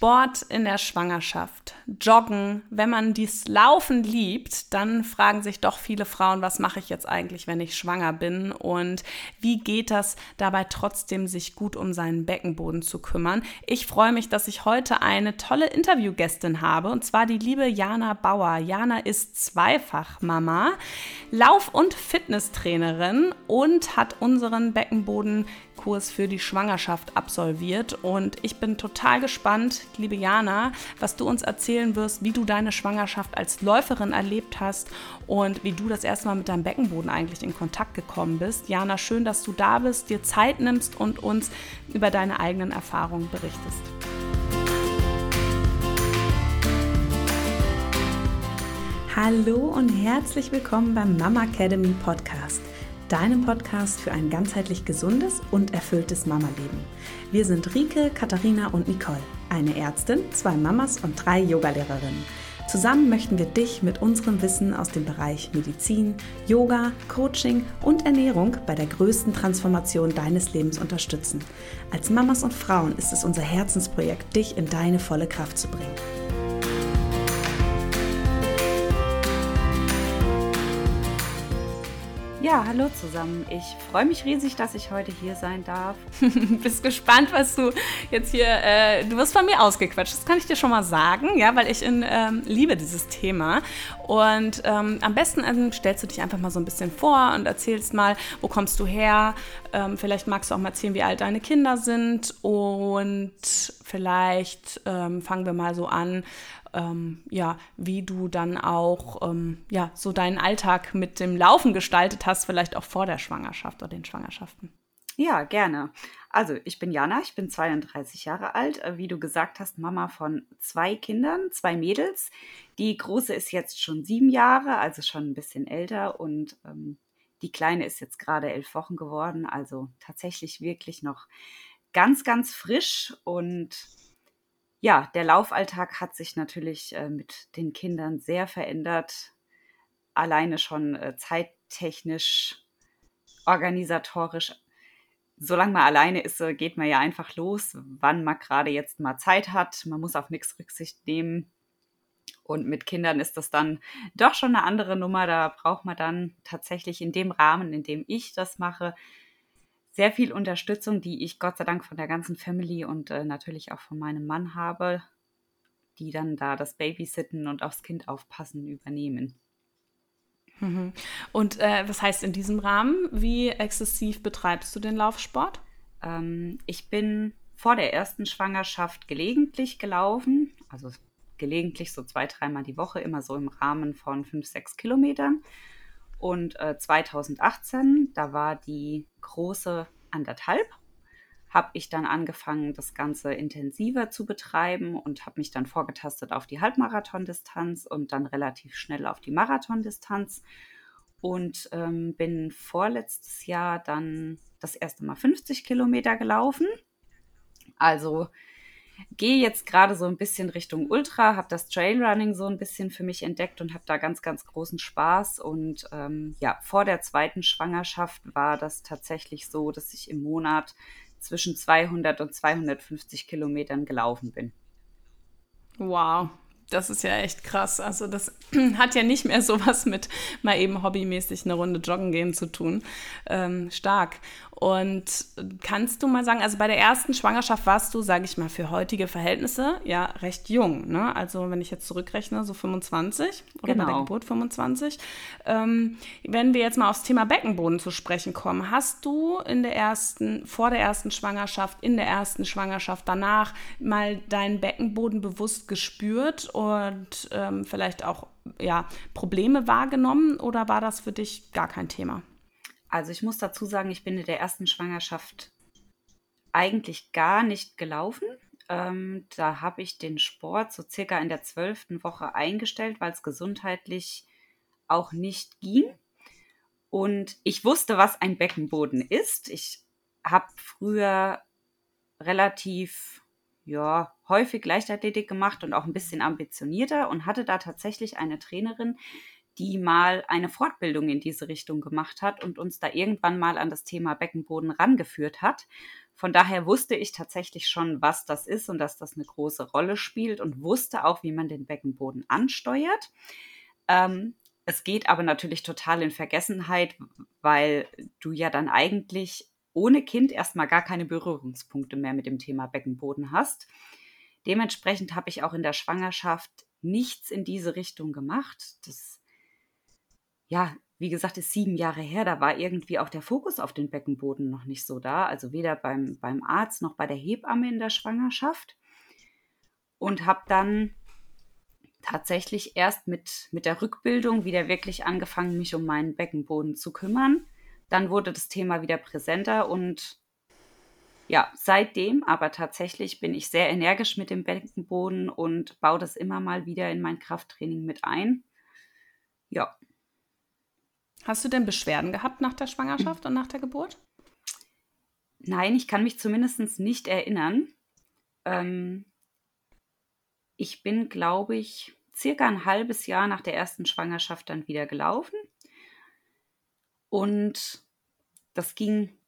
Sport in der Schwangerschaft, Joggen, wenn man dies Laufen liebt, dann fragen sich doch viele Frauen, was mache ich jetzt eigentlich, wenn ich schwanger bin und wie geht das dabei trotzdem, sich gut um seinen Beckenboden zu kümmern. Ich freue mich, dass ich heute eine tolle Interviewgästin habe und zwar die liebe Jana Bauer. Jana ist zweifach Mama, Lauf- und Fitnesstrainerin und hat unseren Beckenboden Kurs für die Schwangerschaft absolviert. Und ich bin total gespannt, liebe Jana, was du uns erzählen wirst, wie du deine Schwangerschaft als Läuferin erlebt hast und wie du das erste Mal mit deinem Beckenboden eigentlich in Kontakt gekommen bist. Jana, schön, dass du da bist, dir Zeit nimmst und uns über deine eigenen Erfahrungen berichtest. Hallo und herzlich willkommen beim Mama Academy Podcast deinem Podcast für ein ganzheitlich gesundes und erfülltes Mama-Leben. Wir sind Rike, Katharina und Nicole, eine Ärztin, zwei Mamas und drei Yogalehrerinnen. Zusammen möchten wir dich mit unserem Wissen aus dem Bereich Medizin, Yoga, Coaching und Ernährung bei der größten Transformation deines Lebens unterstützen. Als Mamas und Frauen ist es unser Herzensprojekt, dich in deine volle Kraft zu bringen. Ja, hallo zusammen. Ich freue mich riesig, dass ich heute hier sein darf. Bist gespannt, was du jetzt hier. Äh, du wirst von mir ausgequatscht, das kann ich dir schon mal sagen, ja, weil ich in, ähm, liebe dieses Thema. Und ähm, am besten ähm, stellst du dich einfach mal so ein bisschen vor und erzählst mal, wo kommst du her? Ähm, vielleicht magst du auch mal erzählen, wie alt deine Kinder sind. Und vielleicht ähm, fangen wir mal so an ähm, ja, wie du dann auch ähm, ja, so deinen Alltag mit dem Laufen gestaltet hast, vielleicht auch vor der Schwangerschaft oder den Schwangerschaften. Ja, gerne. Also, ich bin Jana, ich bin 32 Jahre alt. Äh, wie du gesagt hast, Mama von zwei Kindern, zwei Mädels. Die große ist jetzt schon sieben Jahre, also schon ein bisschen älter. Und ähm, die kleine ist jetzt gerade elf Wochen geworden, also tatsächlich wirklich noch ganz, ganz frisch. Und ja, der Laufalltag hat sich natürlich äh, mit den Kindern sehr verändert. Alleine schon äh, zeittechnisch, organisatorisch. Solange man alleine ist, äh, geht man ja einfach los, wann man gerade jetzt mal Zeit hat. Man muss auf nichts Rücksicht nehmen. Und mit Kindern ist das dann doch schon eine andere Nummer. Da braucht man dann tatsächlich in dem Rahmen, in dem ich das mache, sehr viel Unterstützung, die ich Gott sei Dank von der ganzen Family und äh, natürlich auch von meinem Mann habe, die dann da das Babysitten und aufs Kind aufpassen übernehmen. Mhm. Und äh, was heißt in diesem Rahmen, wie exzessiv betreibst du den Laufsport? Ähm, ich bin vor der ersten Schwangerschaft gelegentlich gelaufen, also gelegentlich so zwei, dreimal die Woche, immer so im Rahmen von fünf, sechs Kilometern. Und äh, 2018, da war die große anderthalb, habe ich dann angefangen, das Ganze intensiver zu betreiben und habe mich dann vorgetastet auf die Halbmarathon-Distanz und dann relativ schnell auf die Marathon-Distanz und ähm, bin vorletztes Jahr dann das erste Mal 50 Kilometer gelaufen. Also gehe jetzt gerade so ein bisschen Richtung Ultra, habe das Trailrunning so ein bisschen für mich entdeckt und habe da ganz, ganz großen Spaß. Und ähm, ja, vor der zweiten Schwangerschaft war das tatsächlich so, dass ich im Monat zwischen 200 und 250 Kilometern gelaufen bin. Wow, das ist ja echt krass. Also das hat ja nicht mehr so was mit mal eben hobbymäßig eine Runde joggen gehen zu tun. Ähm, stark. Und kannst du mal sagen, also bei der ersten Schwangerschaft warst du, sage ich mal, für heutige Verhältnisse ja recht jung. Ne? Also wenn ich jetzt zurückrechne, so 25 oder genau. bei der genau. Geburt 25. Ähm, wenn wir jetzt mal aufs Thema Beckenboden zu sprechen kommen, hast du in der ersten, vor der ersten Schwangerschaft, in der ersten Schwangerschaft, danach mal deinen Beckenboden bewusst gespürt und ähm, vielleicht auch ja, Probleme wahrgenommen oder war das für dich gar kein Thema? Also ich muss dazu sagen, ich bin in der ersten Schwangerschaft eigentlich gar nicht gelaufen. Ähm, da habe ich den Sport so circa in der zwölften Woche eingestellt, weil es gesundheitlich auch nicht ging. Und ich wusste, was ein Beckenboden ist. Ich habe früher relativ ja, häufig Leichtathletik gemacht und auch ein bisschen ambitionierter und hatte da tatsächlich eine Trainerin, die mal eine Fortbildung in diese Richtung gemacht hat und uns da irgendwann mal an das Thema Beckenboden rangeführt hat. Von daher wusste ich tatsächlich schon, was das ist und dass das eine große Rolle spielt und wusste auch, wie man den Beckenboden ansteuert. Ähm, es geht aber natürlich total in Vergessenheit, weil du ja dann eigentlich ohne Kind erstmal gar keine Berührungspunkte mehr mit dem Thema Beckenboden hast. Dementsprechend habe ich auch in der Schwangerschaft nichts in diese Richtung gemacht. Das, ja, wie gesagt, ist sieben Jahre her. Da war irgendwie auch der Fokus auf den Beckenboden noch nicht so da. Also weder beim, beim Arzt noch bei der Hebamme in der Schwangerschaft. Und habe dann tatsächlich erst mit, mit der Rückbildung wieder wirklich angefangen, mich um meinen Beckenboden zu kümmern. Dann wurde das Thema wieder präsenter und ja, seitdem aber tatsächlich bin ich sehr energisch mit dem Beckenboden und baue das immer mal wieder in mein Krafttraining mit ein. Ja. Hast du denn Beschwerden gehabt nach der Schwangerschaft und nach der Geburt? Nein, ich kann mich zumindest nicht erinnern. Ähm, ich bin, glaube ich, circa ein halbes Jahr nach der ersten Schwangerschaft dann wieder gelaufen. Und das ging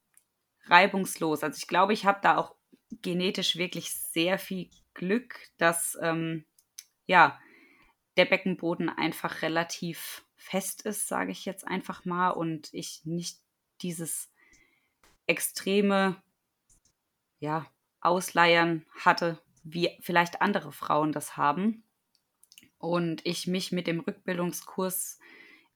reibungslos. Also ich glaube, ich habe da auch genetisch wirklich sehr viel Glück, dass ähm, ja der Beckenboden einfach relativ fest ist, sage ich jetzt einfach mal, und ich nicht dieses extreme ja, Ausleiern hatte, wie vielleicht andere Frauen das haben. Und ich mich mit dem Rückbildungskurs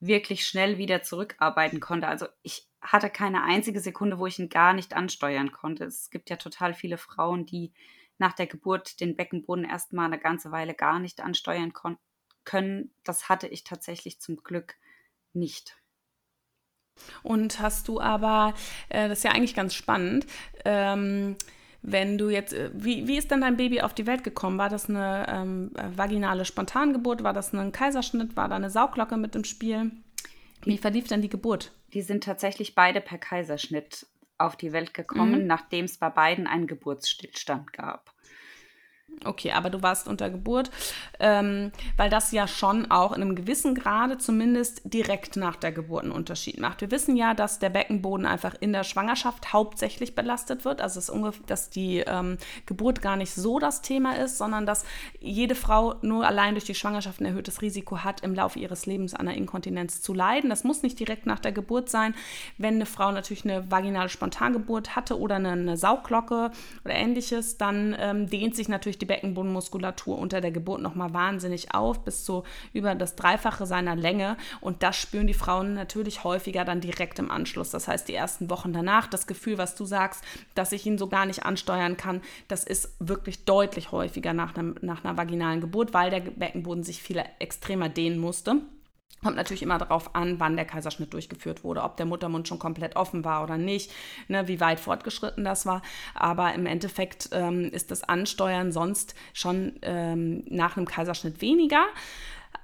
wirklich schnell wieder zurückarbeiten konnte. Also ich hatte keine einzige Sekunde, wo ich ihn gar nicht ansteuern konnte. Es gibt ja total viele Frauen, die nach der Geburt den Beckenboden erstmal eine ganze Weile gar nicht ansteuern können. Das hatte ich tatsächlich zum Glück nicht. Und hast du aber, äh, das ist ja eigentlich ganz spannend, ähm, wenn du jetzt, äh, wie, wie ist denn dein Baby auf die Welt gekommen? War das eine ähm, vaginale Spontangeburt? War das ein Kaiserschnitt? War da eine Sauglocke mit im Spiel? Wie verlief denn die Geburt? Die sind tatsächlich beide per Kaiserschnitt auf die Welt gekommen, mhm. nachdem es bei beiden einen Geburtsstillstand gab. Okay, aber du warst unter Geburt, ähm, weil das ja schon auch in einem gewissen Grade zumindest direkt nach der Geburt einen Unterschied macht. Wir wissen ja, dass der Beckenboden einfach in der Schwangerschaft hauptsächlich belastet wird, also dass die ähm, Geburt gar nicht so das Thema ist, sondern dass jede Frau nur allein durch die Schwangerschaft ein erhöhtes Risiko hat, im Laufe ihres Lebens an einer Inkontinenz zu leiden. Das muss nicht direkt nach der Geburt sein. Wenn eine Frau natürlich eine vaginale Spontangeburt hatte oder eine, eine Sauglocke oder ähnliches, dann ähm, dehnt sich natürlich die die Beckenbodenmuskulatur unter der Geburt nochmal wahnsinnig auf, bis zu über das Dreifache seiner Länge. Und das spüren die Frauen natürlich häufiger dann direkt im Anschluss. Das heißt, die ersten Wochen danach, das Gefühl, was du sagst, dass ich ihn so gar nicht ansteuern kann, das ist wirklich deutlich häufiger nach einer, nach einer vaginalen Geburt, weil der Beckenboden sich viel extremer dehnen musste. Kommt natürlich immer darauf an, wann der Kaiserschnitt durchgeführt wurde, ob der Muttermund schon komplett offen war oder nicht, ne, wie weit fortgeschritten das war. Aber im Endeffekt ähm, ist das Ansteuern sonst schon ähm, nach einem Kaiserschnitt weniger.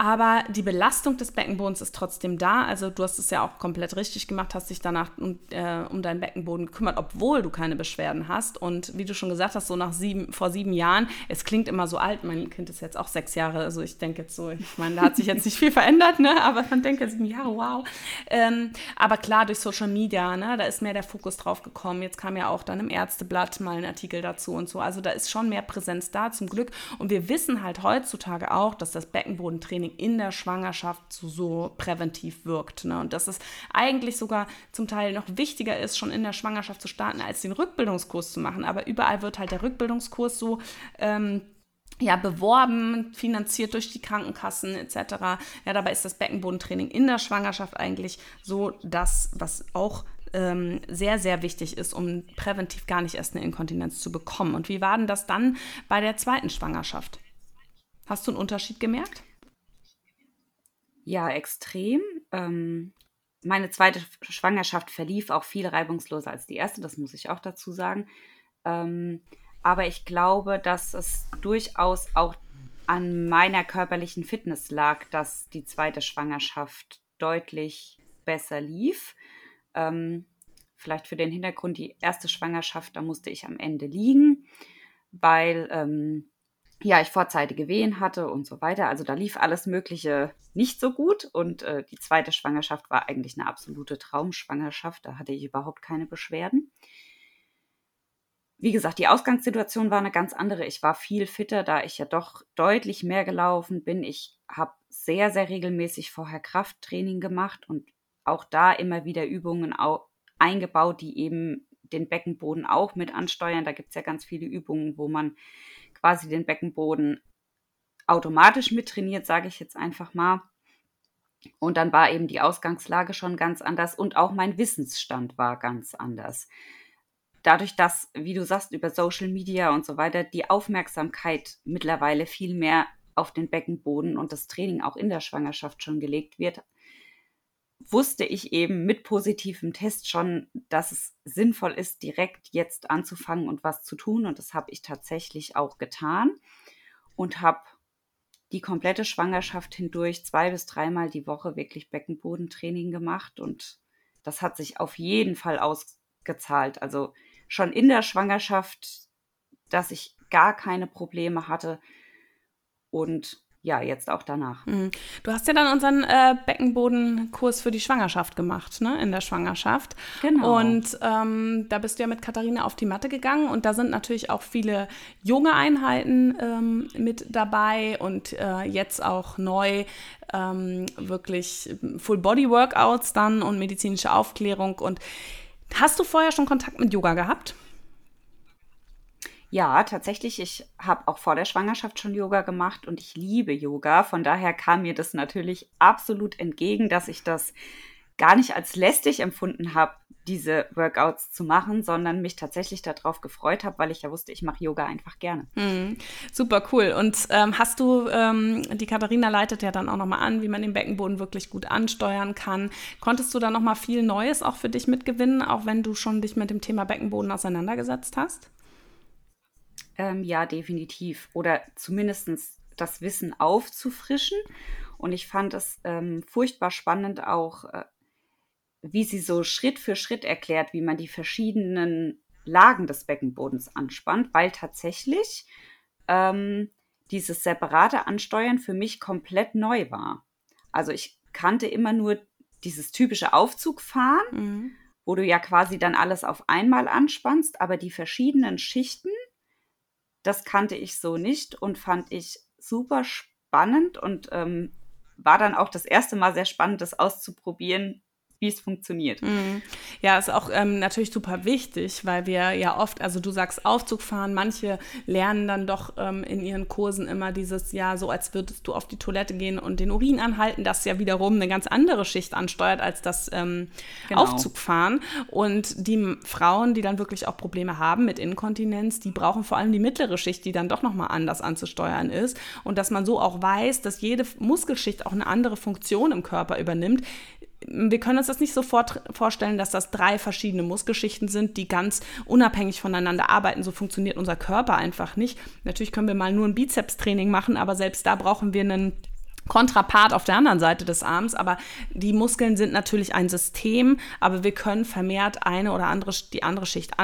Aber die Belastung des Beckenbodens ist trotzdem da. Also du hast es ja auch komplett richtig gemacht, hast dich danach um, äh, um deinen Beckenboden gekümmert, obwohl du keine Beschwerden hast. Und wie du schon gesagt hast, so nach sieben, vor sieben Jahren, es klingt immer so alt, mein Kind ist jetzt auch sechs Jahre, also ich denke jetzt so, ich meine, da hat sich jetzt nicht viel verändert, ne? aber man denkt sieben Jahre, wow. Ähm, aber klar, durch Social Media, ne? da ist mehr der Fokus drauf gekommen. Jetzt kam ja auch dann im Ärzteblatt mal ein Artikel dazu und so. Also da ist schon mehr Präsenz da, zum Glück. Und wir wissen halt heutzutage auch, dass das Beckenbodentraining In der Schwangerschaft so, so präventiv wirkt. Ne? Und dass es eigentlich sogar zum Teil noch wichtiger ist, schon in der Schwangerschaft zu starten, als den Rückbildungskurs zu machen. Aber überall wird halt der Rückbildungskurs so ähm, ja, beworben, finanziert durch die Krankenkassen etc. Ja, dabei ist das Beckenbodentraining in der Schwangerschaft eigentlich so das, was auch ähm, sehr, sehr wichtig ist, um präventiv gar nicht erst eine Inkontinenz zu bekommen. Und wie war denn das dann bei der zweiten Schwangerschaft? Hast du einen Unterschied gemerkt? Ja, extrem. Ähm, meine zweite Schwangerschaft verlief auch viel reibungsloser als die erste, das muss ich auch dazu sagen. Ähm, aber ich glaube, dass es durchaus auch an meiner körperlichen Fitness lag, dass die zweite Schwangerschaft deutlich besser lief. Ähm, vielleicht für den Hintergrund, die erste Schwangerschaft, da musste ich am Ende liegen, weil ähm, ja, ich vorzeitige Wehen hatte und so weiter. Also da lief alles Mögliche nicht so gut. Und äh, die zweite Schwangerschaft war eigentlich eine absolute Traumschwangerschaft. Da hatte ich überhaupt keine Beschwerden. wie gesagt, die Ausgangssituation war eine ganz andere. Ich war viel fitter, da ich ja doch deutlich mehr gelaufen bin. Ich habe sehr, sehr regelmäßig vorher Krafttraining gemacht und auch da immer wieder Übungen eingebaut, die eben den Beckenboden auch mit ansteuern. Da gibt es ja ganz viele Übungen, wo man quasi den Beckenboden automatisch mittrainiert, sage ich jetzt einfach mal. Und dann war eben die Ausgangslage schon ganz anders und auch mein Wissensstand war ganz anders. Dadurch, dass, wie du sagst, über Social Media und so weiter die Aufmerksamkeit mittlerweile viel mehr auf den Beckenboden und das Training auch in der Schwangerschaft schon gelegt wird, wusste ich eben mit positivem Test schon, dass es sinnvoll ist, direkt jetzt anzufangen und was zu tun. Und das habe ich tatsächlich auch getan und habe die komplette Schwangerschaft hindurch zwei bis dreimal die Woche wirklich Beckenbodentraining gemacht. Und das hat sich auf jeden Fall ausgezahlt. Also schon in der Schwangerschaft, dass ich gar keine Probleme hatte. Und ja, jetzt auch danach. Mhm. Du hast ja dann unseren äh, Beckenbodenkurs für die Schwangerschaft gemacht, ne, in der Schwangerschaft. Genau. Und ähm, da bist du ja mit Katharina auf die Matte gegangen und da sind natürlich auch viele junge Einheiten ähm, mit dabei und äh, jetzt auch neu ähm, wirklich Full-Body-Workouts dann und medizinische Aufklärung. Und hast du vorher schon Kontakt mit Yoga gehabt? Ja, tatsächlich. Ich habe auch vor der Schwangerschaft schon Yoga gemacht und ich liebe Yoga. Von daher kam mir das natürlich absolut entgegen, dass ich das gar nicht als lästig empfunden habe, diese Workouts zu machen, sondern mich tatsächlich darauf gefreut habe, weil ich ja wusste, ich mache Yoga einfach gerne. Mhm. Super cool. Und ähm, hast du, ähm, die Katharina leitet ja dann auch nochmal an, wie man den Beckenboden wirklich gut ansteuern kann. Konntest du da nochmal viel Neues auch für dich mitgewinnen, auch wenn du schon dich mit dem Thema Beckenboden auseinandergesetzt hast? Ähm, ja, definitiv. Oder zumindest das Wissen aufzufrischen. Und ich fand es ähm, furchtbar spannend auch, äh, wie sie so Schritt für Schritt erklärt, wie man die verschiedenen Lagen des Beckenbodens anspannt, weil tatsächlich ähm, dieses separate Ansteuern für mich komplett neu war. Also ich kannte immer nur dieses typische Aufzugfahren, mhm. wo du ja quasi dann alles auf einmal anspannst, aber die verschiedenen Schichten das kannte ich so nicht und fand ich super spannend und ähm, war dann auch das erste Mal sehr spannend, das auszuprobieren, wie es funktioniert. Mhm. Ja, ist auch ähm, natürlich super wichtig, weil wir ja oft, also du sagst Aufzug fahren, manche lernen dann doch ähm, in ihren Kursen immer dieses, ja, so als würdest du auf die Toilette gehen und den Urin anhalten, das ja wiederum eine ganz andere Schicht ansteuert als das ähm, genau. Aufzugfahren. Und die Frauen, die dann wirklich auch Probleme haben mit Inkontinenz, die brauchen vor allem die mittlere Schicht, die dann doch nochmal anders anzusteuern ist. Und dass man so auch weiß, dass jede Muskelschicht auch eine andere Funktion im Körper übernimmt, wir können uns das nicht sofort vorstellen, dass das drei verschiedene Muskelschichten sind, die ganz unabhängig voneinander arbeiten. So funktioniert unser Körper einfach nicht. Natürlich können wir mal nur ein Bizepstraining machen, aber selbst da brauchen wir einen Kontrapart auf der anderen Seite des Arms, aber die Muskeln sind natürlich ein System, aber wir können vermehrt eine oder andere die andere Schicht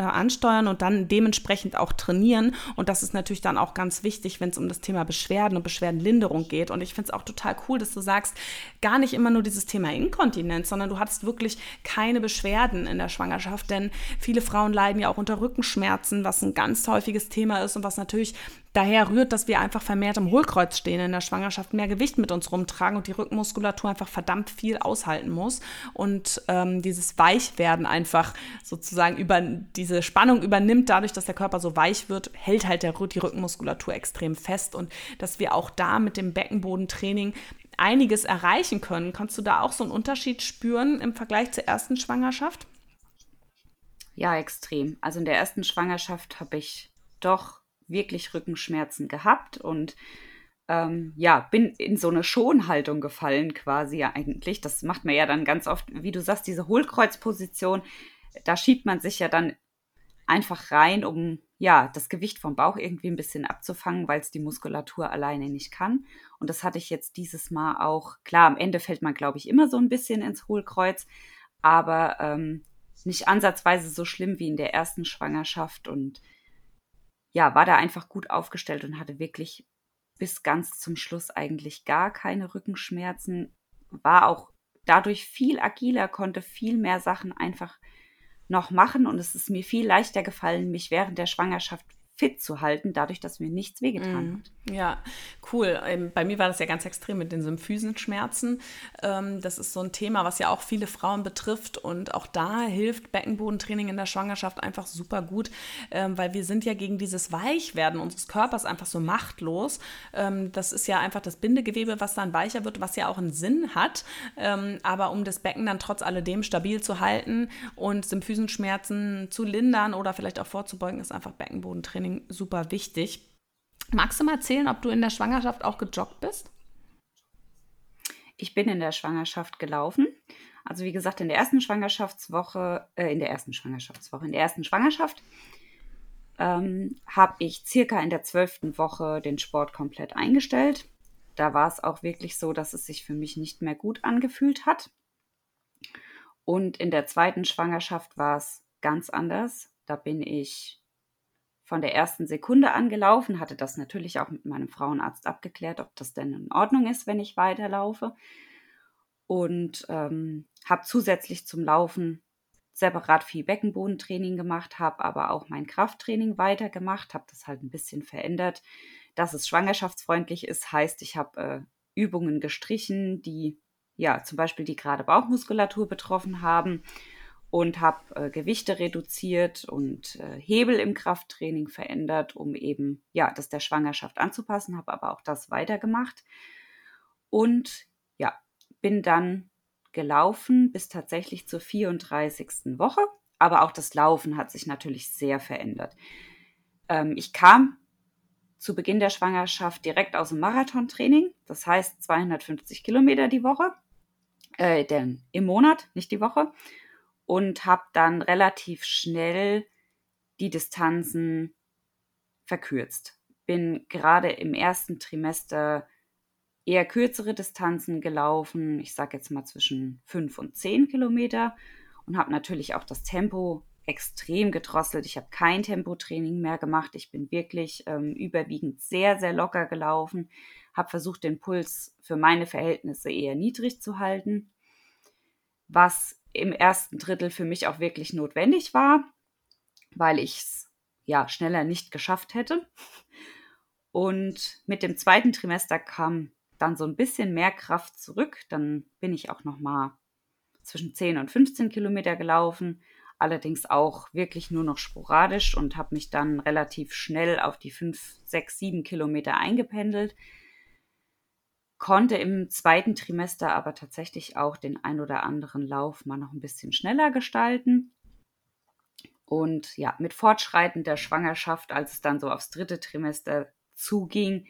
äh, ansteuern und dann dementsprechend auch trainieren. Und das ist natürlich dann auch ganz wichtig, wenn es um das Thema Beschwerden und Beschwerdenlinderung geht. Und ich finde es auch total cool, dass du sagst, gar nicht immer nur dieses Thema Inkontinenz, sondern du hattest wirklich keine Beschwerden in der Schwangerschaft, denn viele Frauen leiden ja auch unter Rückenschmerzen, was ein ganz häufiges Thema ist und was natürlich daher rührt, dass wir einfach vermehrt im Hohlkreuz stehen in der Schwangerschaft, mehr Gewicht mit uns rumtragen und die Rückenmuskulatur einfach verdammt viel aushalten muss. Und ähm, dieses Weichwerden einfach sozusagen über diese Spannung übernimmt, dadurch, dass der Körper so weich wird, hält halt der, die Rückenmuskulatur extrem fest und dass wir auch da mit dem Beckenbodentraining einiges erreichen können. Kannst du da auch so einen Unterschied spüren im Vergleich zur ersten Schwangerschaft? Ja, extrem. Also in der ersten Schwangerschaft habe ich doch wirklich Rückenschmerzen gehabt und ähm, ja, bin in so eine Schonhaltung gefallen quasi ja eigentlich. Das macht man ja dann ganz oft, wie du sagst, diese Hohlkreuzposition, da schiebt man sich ja dann einfach rein, um ja, das Gewicht vom Bauch irgendwie ein bisschen abzufangen, weil es die Muskulatur alleine nicht kann. Und das hatte ich jetzt dieses Mal auch. Klar, am Ende fällt man, glaube ich, immer so ein bisschen ins Hohlkreuz, aber ähm, nicht ansatzweise so schlimm wie in der ersten Schwangerschaft. Und ja, war da einfach gut aufgestellt und hatte wirklich bis ganz zum Schluss eigentlich gar keine Rückenschmerzen, war auch dadurch viel agiler, konnte viel mehr Sachen einfach noch machen. Und es ist mir viel leichter gefallen, mich während der Schwangerschaft fit zu halten, dadurch, dass mir nichts wehgetan mm, hat. Ja, cool. Ähm, bei mir war das ja ganz extrem mit den Symphysenschmerzen. Ähm, das ist so ein Thema, was ja auch viele Frauen betrifft und auch da hilft Beckenbodentraining in der Schwangerschaft einfach super gut, ähm, weil wir sind ja gegen dieses Weichwerden unseres Körpers einfach so machtlos. Das ist ja einfach das Bindegewebe, was dann weicher wird, was ja auch einen Sinn hat. Aber um das Becken dann trotz alledem stabil zu halten und Symphysenschmerzen zu lindern oder vielleicht auch vorzubeugen, ist einfach Beckenbodentraining Training super wichtig. Magst du mal erzählen, ob du in der Schwangerschaft auch gejoggt bist? Ich bin in der Schwangerschaft gelaufen. Also wie gesagt, in der ersten Schwangerschaftswoche, äh, in der ersten Schwangerschaftswoche, in der ersten Schwangerschaft ähm, habe ich circa in der zwölften Woche den Sport komplett eingestellt. Da war es auch wirklich so, dass es sich für mich nicht mehr gut angefühlt hat. Und in der zweiten Schwangerschaft war es ganz anders. Da bin ich von der ersten Sekunde angelaufen, hatte das natürlich auch mit meinem Frauenarzt abgeklärt, ob das denn in Ordnung ist, wenn ich weiterlaufe. Und ähm, habe zusätzlich zum Laufen separat viel Beckenbodentraining gemacht, habe aber auch mein Krafttraining weitergemacht, habe das halt ein bisschen verändert, dass es schwangerschaftsfreundlich ist. Heißt, ich habe äh, Übungen gestrichen, die ja zum Beispiel die gerade Bauchmuskulatur betroffen haben und habe äh, Gewichte reduziert und äh, Hebel im Krafttraining verändert, um eben ja das der Schwangerschaft anzupassen, habe aber auch das weitergemacht und ja bin dann gelaufen bis tatsächlich zur 34. Woche, aber auch das Laufen hat sich natürlich sehr verändert. Ähm, ich kam zu Beginn der Schwangerschaft direkt aus dem Marathontraining, das heißt 250 Kilometer die Woche, äh, denn im Monat, nicht die Woche und habe dann relativ schnell die Distanzen verkürzt. Bin gerade im ersten Trimester eher kürzere Distanzen gelaufen, ich sage jetzt mal zwischen 5 und 10 Kilometer und habe natürlich auch das Tempo extrem gedrosselt. Ich habe kein Tempotraining mehr gemacht. Ich bin wirklich ähm, überwiegend sehr, sehr locker gelaufen, habe versucht, den Puls für meine Verhältnisse eher niedrig zu halten, was im ersten Drittel für mich auch wirklich notwendig war, weil ich es ja schneller nicht geschafft hätte. Und mit dem zweiten Trimester kam dann so ein bisschen mehr Kraft zurück. Dann bin ich auch noch mal zwischen 10 und 15 Kilometer gelaufen, allerdings auch wirklich nur noch sporadisch und habe mich dann relativ schnell auf die 5, 6, 7 Kilometer eingependelt konnte im zweiten Trimester aber tatsächlich auch den ein oder anderen Lauf mal noch ein bisschen schneller gestalten. Und ja, mit Fortschreiten der Schwangerschaft, als es dann so aufs dritte Trimester zuging,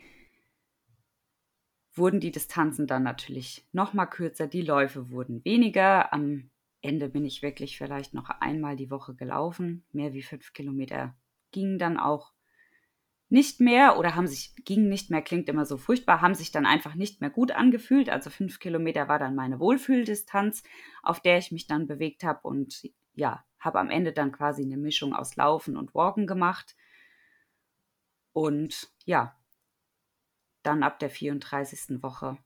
wurden die Distanzen dann natürlich noch mal kürzer, die Läufe wurden weniger. Am Ende bin ich wirklich vielleicht noch einmal die Woche gelaufen. Mehr wie fünf Kilometer gingen dann auch nicht mehr oder haben sich, ging nicht mehr, klingt immer so furchtbar, haben sich dann einfach nicht mehr gut angefühlt. Also fünf Kilometer war dann meine Wohlfühldistanz, auf der ich mich dann bewegt habe und ja, habe am Ende dann quasi eine Mischung aus Laufen und Walken gemacht. Und ja, dann ab der 34. Woche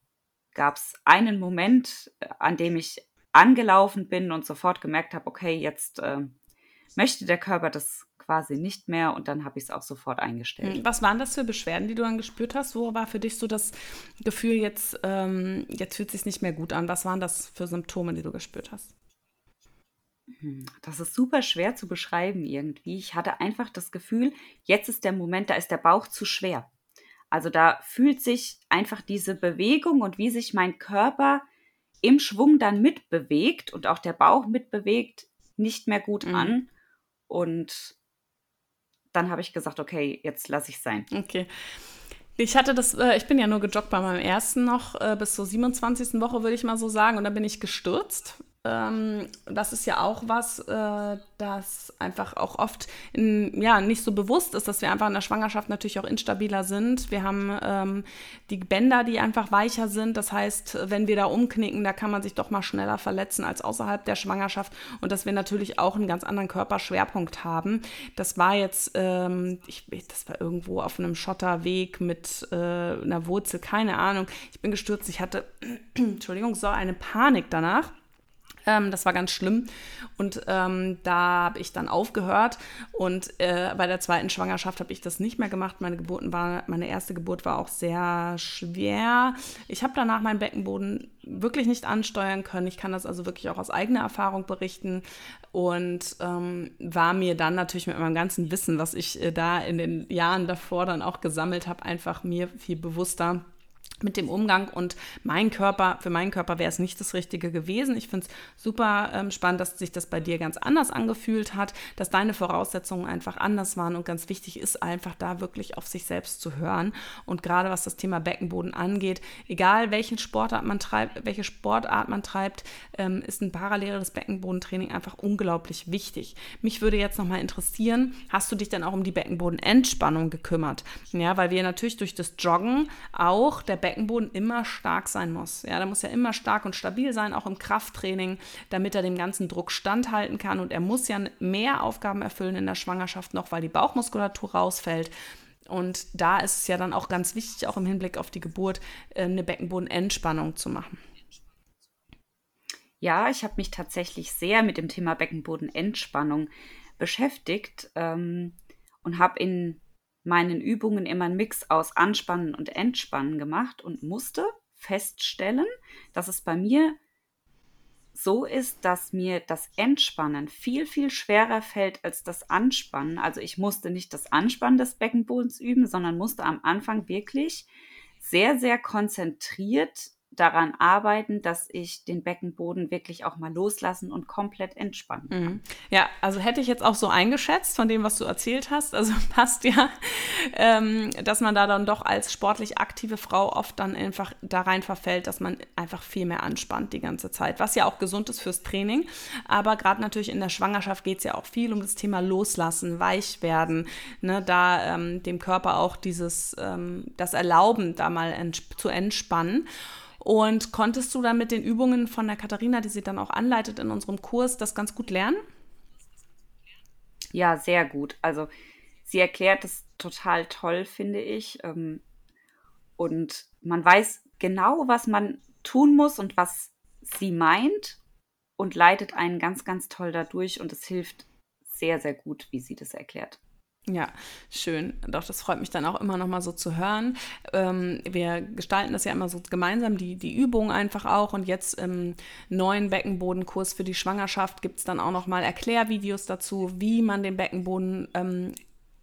gab es einen Moment, äh, an dem ich angelaufen bin und sofort gemerkt habe, okay, jetzt äh, möchte der Körper das quasi nicht mehr und dann habe ich es auch sofort eingestellt. Hm, was waren das für Beschwerden, die du dann gespürt hast? Wo war für dich so das Gefühl, jetzt, ähm, jetzt fühlt es sich nicht mehr gut an? Was waren das für Symptome, die du gespürt hast? Hm, das ist super schwer zu beschreiben irgendwie. Ich hatte einfach das Gefühl, jetzt ist der Moment, da ist der Bauch zu schwer. Also da fühlt sich einfach diese Bewegung und wie sich mein Körper im Schwung dann mitbewegt und auch der Bauch mitbewegt, nicht mehr gut mhm. an. Und dann habe ich gesagt, okay, jetzt lasse ich sein. Okay. Ich hatte das, äh, ich bin ja nur gejoggt bei meinem ersten noch, äh, bis zur 27. Woche, würde ich mal so sagen. Und dann bin ich gestürzt ähm, das ist ja auch was, äh, das einfach auch oft in, ja, nicht so bewusst ist, dass wir einfach in der Schwangerschaft natürlich auch instabiler sind. Wir haben ähm, die Bänder, die einfach weicher sind. Das heißt, wenn wir da umknicken, da kann man sich doch mal schneller verletzen als außerhalb der Schwangerschaft. Und dass wir natürlich auch einen ganz anderen Körperschwerpunkt haben. Das war jetzt, ähm, ich, das war irgendwo auf einem Schotterweg mit äh, einer Wurzel, keine Ahnung. Ich bin gestürzt, ich hatte, Entschuldigung, so eine Panik danach Ähm, das war ganz schlimm. Und ähm, da habe ich dann aufgehört. Und äh, bei der zweiten Schwangerschaft habe ich das nicht mehr gemacht. Meine Geburten war, meine erste Geburt war auch sehr schwer. Ich habe danach meinen Beckenboden wirklich nicht ansteuern können. Ich kann das also wirklich auch aus eigener Erfahrung berichten. Und ähm, war mir dann natürlich mit meinem ganzen Wissen, was ich äh, da in den Jahren davor dann auch gesammelt habe, einfach mir viel bewusster mit dem Umgang und mein Körper, für meinen Körper wäre es nicht das Richtige gewesen. Ich finde es super ähm, spannend, dass sich das bei dir ganz anders angefühlt hat, dass deine Voraussetzungen einfach anders waren und ganz wichtig ist einfach da wirklich auf sich selbst zu hören und gerade was das Thema Beckenboden angeht, egal welchen Sportart man treibt, welche Sportart man treibt, ähm, ist ein paralleles Beckenbodentraining einfach unglaublich wichtig. Mich würde jetzt nochmal interessieren, hast du dich dann auch um die Beckenbodenentspannung gekümmert? Ja, weil wir natürlich durch das Joggen auch der Beckenboden immer stark sein muss. Ja, der muss ja immer stark und stabil sein, auch im Krafttraining, damit er dem ganzen Druck standhalten kann. Und er muss ja mehr Aufgaben erfüllen in der Schwangerschaft noch, weil die Bauchmuskulatur rausfällt. Und da ist es ja dann auch ganz wichtig, auch im Hinblick auf die Geburt, äh, eine Beckenbodenentspannung zu machen. Ja, ich habe mich tatsächlich sehr mit dem Thema Beckenbodenentspannung beschäftigt ähm, und habe in meinen Übungen immer einen Mix aus Anspannen und Entspannen gemacht und musste feststellen, dass es bei mir so ist, dass mir das Entspannen viel, viel schwerer fällt als das Anspannen. Also ich musste nicht das Anspannen des Beckenbodens üben, sondern musste am Anfang wirklich sehr, sehr konzentriert daran arbeiten, dass ich den Beckenboden wirklich auch mal loslassen und komplett entspannen kann. Mhm. Ja, also hätte ich jetzt auch so eingeschätzt von dem, was du erzählt hast. Also passt ja, ähm, dass man da dann doch als sportlich aktive Frau oft dann einfach da rein verfällt, dass man einfach viel mehr anspannt die ganze Zeit, was ja auch gesund ist fürs Training. Aber gerade natürlich in der Schwangerschaft geht es ja auch viel um das Thema Loslassen, weich werden, ne, da ähm, dem Körper auch dieses, ähm, das Erlauben, da mal ents zu entspannen. Und konntest du dann mit den Übungen von der Katharina, die sie dann auch anleitet in unserem Kurs, das ganz gut lernen? Ja, sehr gut. Also sie erklärt es total toll, finde ich. Ähm, und man weiß genau, was man tun muss und was sie meint und leitet einen ganz, ganz toll dadurch und es hilft sehr, sehr gut, wie sie das erklärt. Ja, schön. Doch, das freut mich dann auch immer noch mal so zu hören. Ähm, wir gestalten das ja immer so gemeinsam, die, die Übung einfach auch. Und jetzt im neuen Beckenbodenkurs für die Schwangerschaft gibt es dann auch noch mal Erklärvideos dazu, wie man den Beckenboden ähm,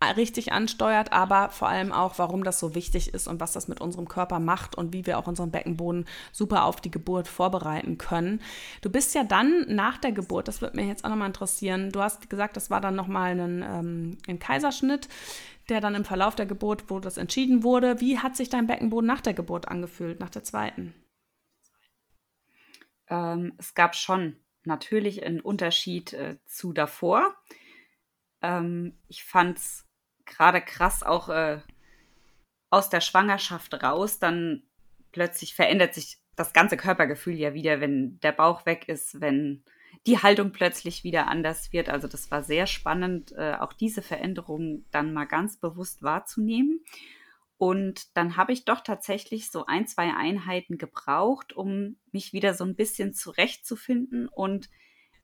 richtig ansteuert, aber vor allem auch, warum das so wichtig ist und was das mit unserem Körper macht und wie wir auch unseren Beckenboden super auf die Geburt vorbereiten können. Du bist ja dann nach der Geburt, das würde mich jetzt auch nochmal interessieren, du hast gesagt, das war dann nochmal ein, ähm, ein Kaiserschnitt, der dann im Verlauf der Geburt, wo das entschieden wurde. Wie hat sich dein Beckenboden nach der Geburt angefühlt, nach der zweiten? Ähm, es gab schon natürlich einen Unterschied äh, zu davor. Ähm, ich fand es gerade krass auch äh, aus der Schwangerschaft raus, dann plötzlich verändert sich das ganze Körpergefühl ja wieder, wenn der Bauch weg ist, wenn die Haltung plötzlich wieder anders wird. Also das war sehr spannend, äh, auch diese Veränderung dann mal ganz bewusst wahrzunehmen. Und dann habe ich doch tatsächlich so ein, zwei Einheiten gebraucht, um mich wieder so ein bisschen zurechtzufinden und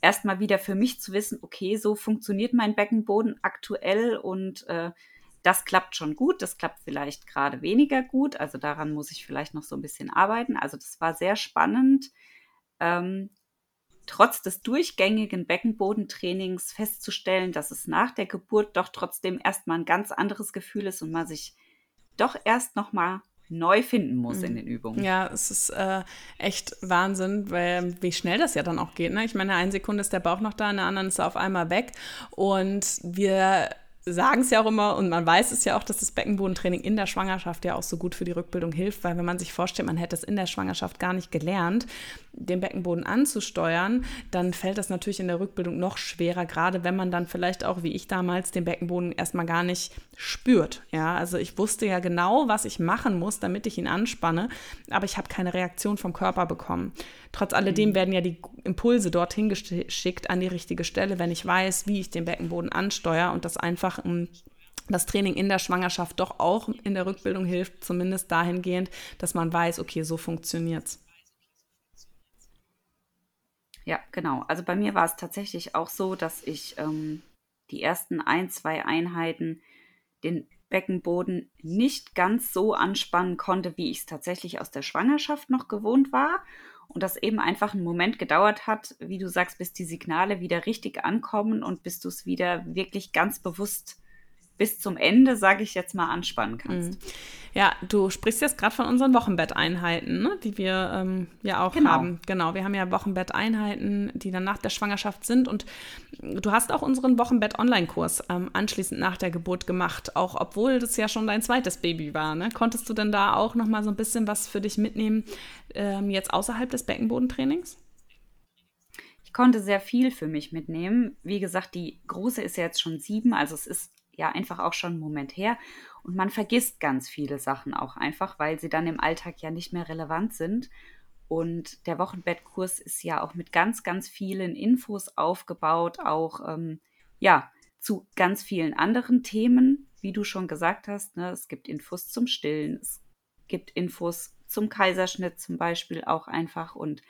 erstmal wieder für mich zu wissen, okay, so funktioniert mein Beckenboden aktuell und äh, das klappt schon gut, das klappt vielleicht gerade weniger gut, also daran muss ich vielleicht noch so ein bisschen arbeiten. Also das war sehr spannend, ähm, trotz des durchgängigen Beckenbodentrainings festzustellen, dass es nach der Geburt doch trotzdem erstmal ein ganz anderes Gefühl ist und man sich doch erst nochmal neu finden muss in mhm. den Übungen. Ja, es ist äh, echt Wahnsinn, weil, wie schnell das ja dann auch geht. Ne? Ich meine, eine Sekunde ist der Bauch noch da, in der anderen ist er auf einmal weg. Und wir sagen es ja auch immer und man weiß es ja auch, dass das Beckenbodentraining in der Schwangerschaft ja auch so gut für die Rückbildung hilft, weil wenn man sich vorstellt, man hätte es in der Schwangerschaft gar nicht gelernt, den Beckenboden anzusteuern, dann fällt das natürlich in der Rückbildung noch schwerer, gerade wenn man dann vielleicht auch, wie ich damals, den Beckenboden erstmal gar nicht spürt. Ja, also ich wusste ja genau, was ich machen muss, damit ich ihn anspanne, aber ich habe keine Reaktion vom Körper bekommen. Trotz alledem mhm. werden ja die Impulse dorthin geschickt an die richtige Stelle, wenn ich weiß, wie ich den Beckenboden ansteuere und das einfach um das Training in der Schwangerschaft doch auch in der Rückbildung hilft, zumindest dahingehend, dass man weiß, okay, so funktioniert es. ja, genau. Also bei mir war es tatsächlich auch so, dass ich ähm, die ersten ein, zwei Einheiten den Beckenboden nicht ganz so anspannen konnte, wie ich es tatsächlich aus der Schwangerschaft noch gewohnt war. Und das eben einfach einen Moment gedauert hat, wie du sagst, bis die Signale wieder richtig ankommen und bis du es wieder wirklich ganz bewusst bis zum Ende, sage ich jetzt mal, anspannen kannst. Mhm. Ja, du sprichst jetzt gerade von unseren Wochenbetteinheiten, ne? die wir ähm, ja auch genau. haben. Genau, wir haben ja Wochenbetteinheiten, die dann nach der Schwangerschaft sind. Und du hast auch unseren Wochenbett-Online-Kurs ähm, anschließend nach der Geburt gemacht, auch obwohl das ja schon dein zweites Baby war. Ne? Konntest du denn da auch noch mal so ein bisschen was für dich mitnehmen, ähm, jetzt außerhalb des Beckenbodentrainings? Ich konnte sehr viel für mich mitnehmen. Wie gesagt, die große ist ja jetzt schon sieben, also es ist ja einfach auch schon einen Moment her. Und man vergisst ganz viele Sachen auch einfach, weil sie dann im Alltag ja nicht mehr relevant sind. Und der Wochenbettkurs ist ja auch mit ganz, ganz vielen Infos aufgebaut, auch ähm, ja zu ganz vielen anderen Themen, wie du schon gesagt hast. Ne? Es gibt Infos zum Stillen, es gibt Infos zum Kaiserschnitt zum Beispiel auch einfach und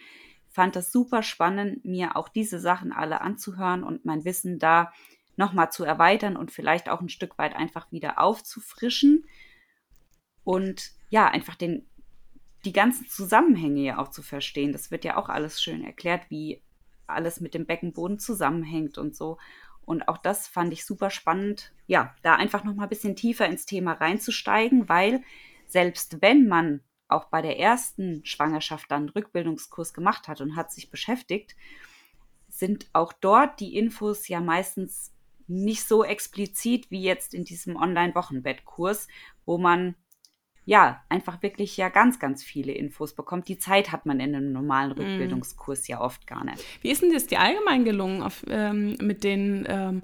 fand das super spannend, mir auch diese Sachen alle anzuhören und mein Wissen da nochmal zu erweitern und vielleicht auch ein Stück weit einfach wieder aufzufrischen und ja, einfach den, die ganzen Zusammenhänge ja auch zu verstehen. Das wird ja auch alles schön erklärt, wie alles mit dem Beckenboden zusammenhängt und so. Und auch das fand ich super spannend, ja, da einfach nochmal ein bisschen tiefer ins Thema reinzusteigen, weil selbst wenn man auch bei der ersten Schwangerschaft dann einen Rückbildungskurs gemacht hat und hat sich beschäftigt, sind auch dort die Infos ja meistens nicht so explizit wie jetzt in diesem Online-Wochenbettkurs, wo man ja einfach wirklich ja ganz, ganz viele Infos bekommt. Die Zeit hat man in einem normalen mhm. Rückbildungskurs ja oft gar nicht. Wie ist denn das dir allgemein gelungen auf, ähm, mit den ähm,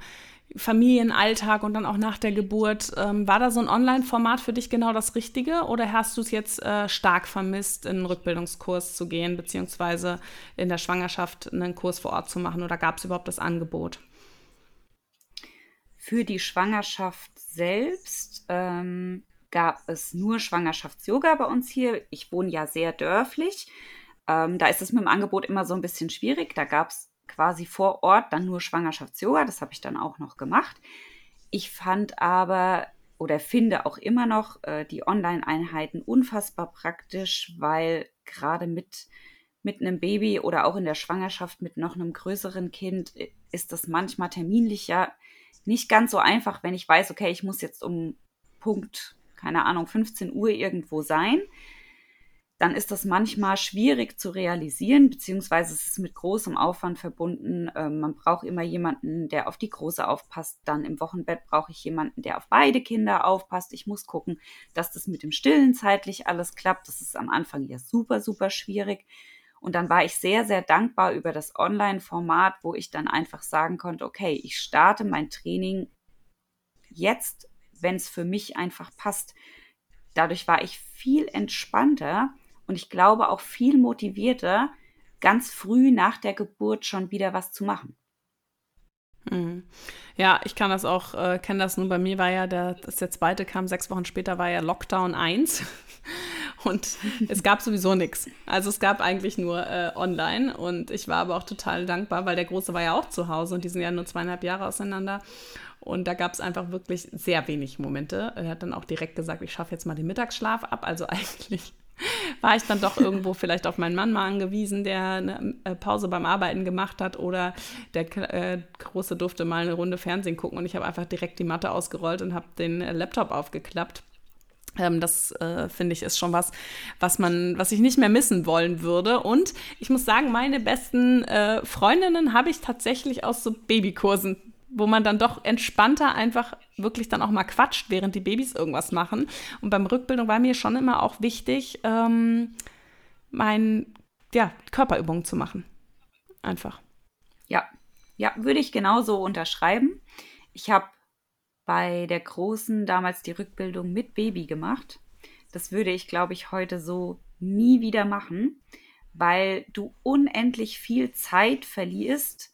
Familienalltag und dann auch nach der Geburt? Ähm, war da so ein Online-Format für dich genau das Richtige oder hast du es jetzt äh, stark vermisst, in einen Rückbildungskurs zu gehen, beziehungsweise in der Schwangerschaft einen Kurs vor Ort zu machen oder gab es überhaupt das Angebot? Für die Schwangerschaft selbst ähm, gab es nur Schwangerschafts-Yoga bei uns hier. Ich wohne ja sehr dörflich. Ähm, da ist es mit dem Angebot immer so ein bisschen schwierig. Da gab es quasi vor Ort dann nur Schwangerschafts-Yoga. Das habe ich dann auch noch gemacht. Ich fand aber oder finde auch immer noch äh, die Online-Einheiten unfassbar praktisch, weil gerade mit, mit einem Baby oder auch in der Schwangerschaft mit noch einem größeren Kind äh, ist das manchmal terminlich ja nicht ganz so einfach, wenn ich weiß, okay, ich muss jetzt um Punkt, keine Ahnung, 15 Uhr irgendwo sein. Dann ist das manchmal schwierig zu realisieren, beziehungsweise es ist mit großem Aufwand verbunden. Ähm, man braucht immer jemanden, der auf die Große aufpasst. Dann im Wochenbett brauche ich jemanden, der auf beide Kinder aufpasst. Ich muss gucken, dass das mit dem Stillen zeitlich alles klappt. Das ist am Anfang ja super, super schwierig. Und dann war ich sehr, sehr dankbar über das Online-Format, wo ich dann einfach sagen konnte, okay, ich starte mein Training jetzt, wenn es für mich einfach passt. Dadurch war ich viel entspannter und ich glaube auch viel motivierter, ganz früh nach der Geburt schon wieder was zu machen. Mhm. Ja, ich kann das auch, äh, kenne das nun. Bei mir war ja der, dass der zweite kam, sechs Wochen später war ja Lockdown 1 und es gab sowieso nichts. Also es gab eigentlich nur äh, online und ich war aber auch total dankbar, weil der Große war ja auch zu Hause und die sind ja nur zweieinhalb Jahre auseinander. Und da gab es einfach wirklich sehr wenig Momente. Er hat dann auch direkt gesagt, ich schaffe jetzt mal den Mittagsschlaf ab. Also eigentlich war ich dann doch irgendwo vielleicht auf meinen Mann mal angewiesen, der eine äh, Pause beim Arbeiten gemacht hat oder der äh, Große durfte mal eine Runde Fernsehen gucken und ich habe einfach direkt die Matte ausgerollt und habe den äh, Laptop aufgeklappt. Ähm, das äh, finde ich ist schon was, was man, was ich nicht mehr missen wollen würde. Und ich muss sagen, meine besten äh, Freundinnen habe ich tatsächlich aus so Babykursen wo man dann doch entspannter einfach wirklich dann auch mal quatscht, während die Babys irgendwas machen. Und beim Rückbildung war mir schon immer auch wichtig, ähm, mein, ja, Körperübungen zu machen. Einfach. Ja, ja, würde ich genauso unterschreiben. Ich habe bei der Großen damals die Rückbildung mit Baby gemacht. Das würde ich, glaube ich, heute so nie wieder machen, weil du unendlich viel Zeit verlierst,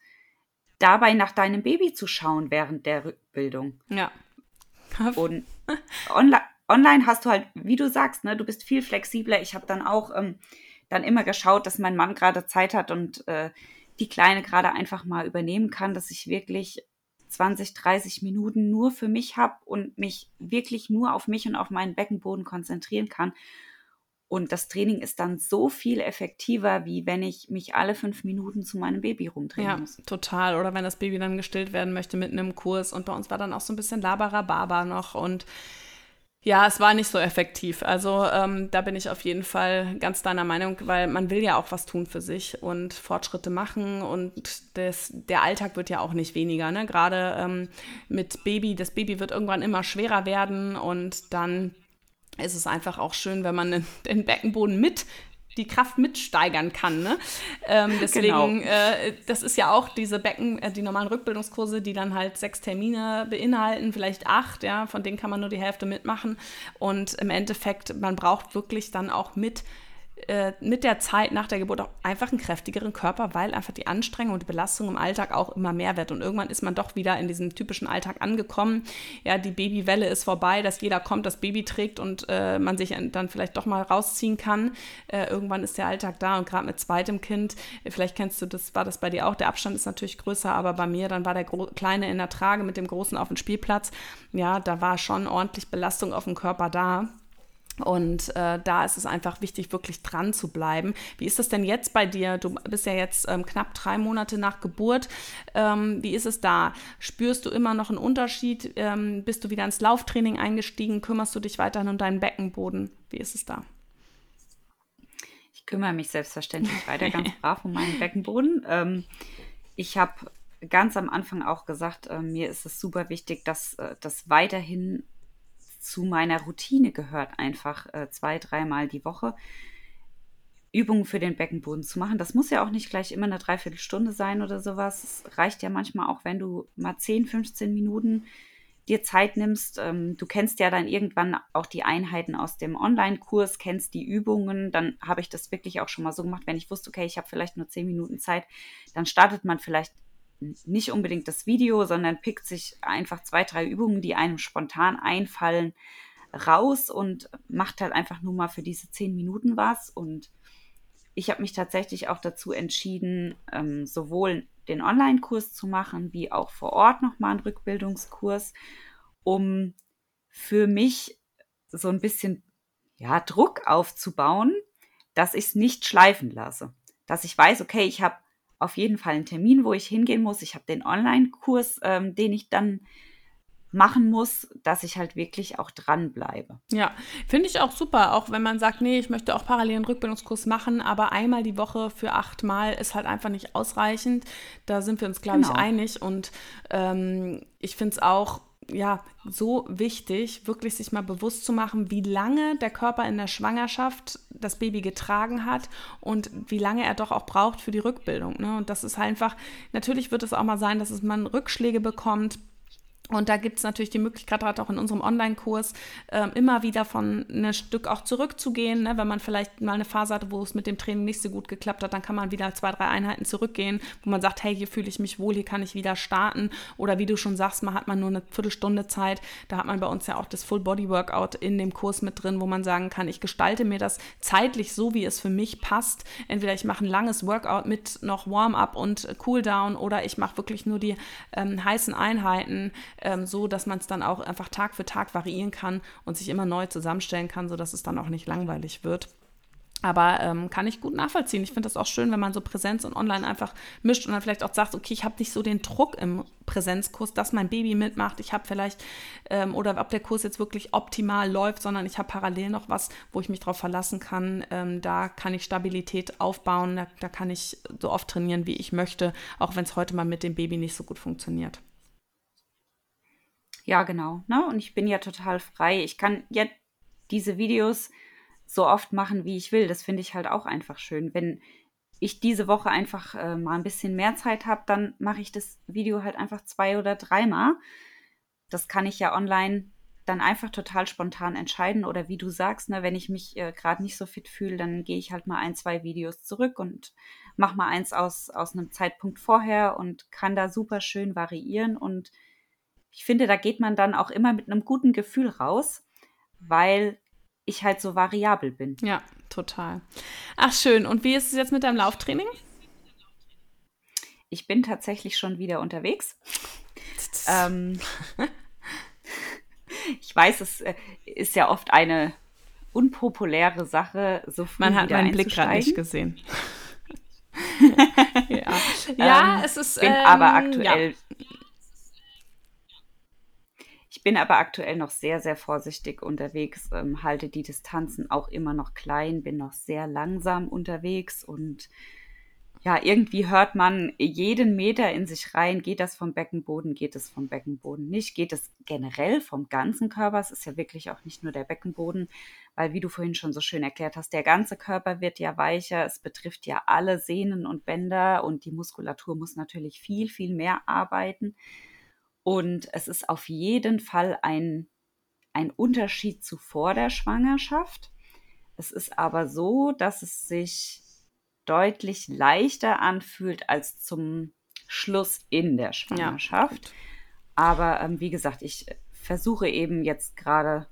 dabei nach deinem Baby zu schauen während der Rückbildung. Ja. Und online, online hast du halt, wie du sagst, ne, du bist viel flexibler. Ich habe dann auch ähm, dann immer geschaut, dass mein Mann gerade Zeit hat und äh, die Kleine gerade einfach mal übernehmen kann, dass ich wirklich 20, 30 Minuten nur für mich habe und mich wirklich nur auf mich und auf meinen Beckenboden konzentrieren kann. Und das Training ist dann so viel effektiver, wie wenn ich mich alle fünf Minuten zu meinem Baby rumdrehen ja, muss. total. Oder wenn das Baby dann gestillt werden möchte mitten im Kurs. Und bei uns war dann auch so ein bisschen Labarababa noch. Und ja, es war nicht so effektiv. Also ähm, da bin ich auf jeden Fall ganz deiner Meinung, weil man will ja auch was tun für sich und Fortschritte machen und das, der Alltag wird ja auch nicht weniger. Ne? Gerade ähm, mit Baby, das Baby wird irgendwann immer schwerer werden und dann ist es einfach auch schön, wenn man den Beckenboden mit die Kraft mitsteigern kann. Ne? Ähm, deswegen, genau. äh, das ist ja auch diese Becken, äh, die normalen Rückbildungskurse, die dann halt sechs Termine beinhalten, vielleicht acht, ja, von denen kann man nur die Hälfte mitmachen. Und im Endeffekt, man braucht wirklich dann auch mit äh, mit der Zeit nach der Geburt auch einfach einen kräftigeren Körper, weil einfach die Anstrengung und die Belastung im Alltag auch immer mehr wird. Und irgendwann ist man doch wieder in diesem typischen Alltag angekommen. Ja, die Babywelle ist vorbei, dass jeder kommt, das Baby trägt und äh, man sich dann vielleicht doch mal rausziehen kann. Äh, irgendwann ist der Alltag da und gerade mit zweitem Kind, vielleicht kennst du das, war das bei dir auch, der Abstand ist natürlich größer, aber bei mir, dann war der Gro Kleine in der Trage mit dem Großen auf dem Spielplatz. Ja, da war schon ordentlich Belastung auf dem Körper da. Und äh, da ist es einfach wichtig, wirklich dran zu bleiben. Wie ist das denn jetzt bei dir? Du bist ja jetzt ähm, knapp drei Monate nach Geburt. Ähm, wie ist es da? Spürst du immer noch einen Unterschied? Ähm, bist du wieder ins Lauftraining eingestiegen? Kümmerst du dich weiterhin um deinen Beckenboden? Wie ist es da? Ich kümmere mich selbstverständlich weiter ganz brav um meinen Beckenboden. Ähm, ich habe ganz am Anfang auch gesagt, äh, mir ist es super wichtig, dass äh, das weiterhin zu meiner Routine gehört, einfach äh, zwei, dreimal die Woche Übungen für den Beckenboden zu machen. Das muss ja auch nicht gleich immer eine Dreiviertelstunde sein oder sowas. Es reicht ja manchmal auch, wenn du mal 10, 15 Minuten dir Zeit nimmst. Ähm, du kennst ja dann irgendwann auch die Einheiten aus dem Online-Kurs, kennst die Übungen. Dann habe ich das wirklich auch schon mal so gemacht, wenn ich wusste, okay, ich habe vielleicht nur 10 Minuten Zeit, dann startet man vielleicht nicht unbedingt das Video, sondern pickt sich einfach zwei, drei Übungen, die einem spontan einfallen, raus und macht halt einfach nur mal für diese zehn Minuten was. Und ich habe mich tatsächlich auch dazu entschieden, ähm, sowohl den Online-Kurs zu machen, wie auch vor Ort nochmal einen Rückbildungskurs, um für mich so ein bisschen ja, Druck aufzubauen, dass ich es nicht schleifen lasse. Dass ich weiß, okay, ich habe auf jeden Fall einen Termin, wo ich hingehen muss. Ich habe den Online-Kurs, ähm, den ich dann machen muss, dass ich halt wirklich auch dranbleibe. Ja, finde ich auch super, auch wenn man sagt, nee, ich möchte auch parallel einen Rückbildungskurs machen, aber einmal die Woche für achtmal ist halt einfach nicht ausreichend. Da sind wir uns, glaube genau. ich, einig. Und ähm, ich finde es auch ja, so wichtig, wirklich sich mal bewusst zu machen, wie lange der Körper in der Schwangerschaft das Baby getragen hat und wie lange er doch auch braucht für die Rückbildung. Ne? Und das ist einfach, natürlich wird es auch mal sein, dass es man Rückschläge bekommt und da gibt es natürlich die Möglichkeit, gerade auch in unserem Online-Kurs, äh, immer wieder von einem Stück auch zurückzugehen. Ne? Wenn man vielleicht mal eine Phase hatte, wo es mit dem Training nicht so gut geklappt hat, dann kann man wieder zwei, drei Einheiten zurückgehen, wo man sagt, hey, hier fühle ich mich wohl, hier kann ich wieder starten. Oder wie du schon sagst, man hat man nur eine Viertelstunde Zeit. Da hat man bei uns ja auch das Full-Body-Workout in dem Kurs mit drin, wo man sagen kann, ich gestalte mir das zeitlich so, wie es für mich passt. Entweder ich mache ein langes Workout mit noch Warm-up und Cooldown oder ich mache wirklich nur die ähm, heißen Einheiten ähm, so, dass man es dann auch einfach Tag für Tag variieren kann und sich immer neu zusammenstellen kann, sodass es dann auch nicht langweilig wird. Aber ähm, kann ich gut nachvollziehen. Ich finde das auch schön, wenn man so Präsenz und Online einfach mischt und dann vielleicht auch sagt, okay, ich habe nicht so den Druck im Präsenzkurs, dass mein Baby mitmacht. Ich habe vielleicht, ähm, oder ob der Kurs jetzt wirklich optimal läuft, sondern ich habe parallel noch was, wo ich mich darauf verlassen kann. Ähm, da kann ich Stabilität aufbauen, da, da kann ich so oft trainieren, wie ich möchte, auch wenn es heute mal mit dem Baby nicht so gut funktioniert. Ja, genau. Ne? Und ich bin ja total frei. Ich kann ja diese Videos so oft machen, wie ich will. Das finde ich halt auch einfach schön. Wenn ich diese Woche einfach äh, mal ein bisschen mehr Zeit habe, dann mache ich das Video halt einfach zwei oder dreimal. Das kann ich ja online dann einfach total spontan entscheiden. Oder wie du sagst, ne, wenn ich mich äh, gerade nicht so fit fühle, dann gehe ich halt mal ein, zwei Videos zurück und mache mal eins aus, aus einem Zeitpunkt vorher und kann da super schön variieren und ich finde, da geht man dann auch immer mit einem guten Gefühl raus, weil ich halt so variabel bin. Ja, total. Ach, schön. Und wie ist es jetzt mit deinem Lauftraining? ich bin tatsächlich schon wieder unterwegs. ähm, ich weiß, es äh, ist ja oft eine unpopuläre Sache, so früh Man hat meinen Blick gerade nicht gesehen. ja, ja ähm, es ist. Bin ähm, aber aktuell. Ja. Ich bin aber aktuell noch sehr, sehr vorsichtig unterwegs, ähm, halte die Distanzen auch immer noch klein, bin noch sehr langsam unterwegs und ja, irgendwie hört man jeden Meter in sich rein. Geht das vom Beckenboden? Geht es vom Beckenboden nicht? Geht es generell vom ganzen Körper? Es ist ja wirklich auch nicht nur der Beckenboden, weil, wie du vorhin schon so schön erklärt hast, der ganze Körper wird ja weicher. Es betrifft ja alle Sehnen und Bänder und die Muskulatur muss natürlich viel, viel mehr arbeiten. Und es ist auf jeden Fall ein, ein Unterschied zu vor der Schwangerschaft. Es ist aber so, dass es sich deutlich leichter anfühlt als zum Schluss in der Schwangerschaft. Ja, Aber ähm, wie gesagt, ich versuche eben jetzt gerade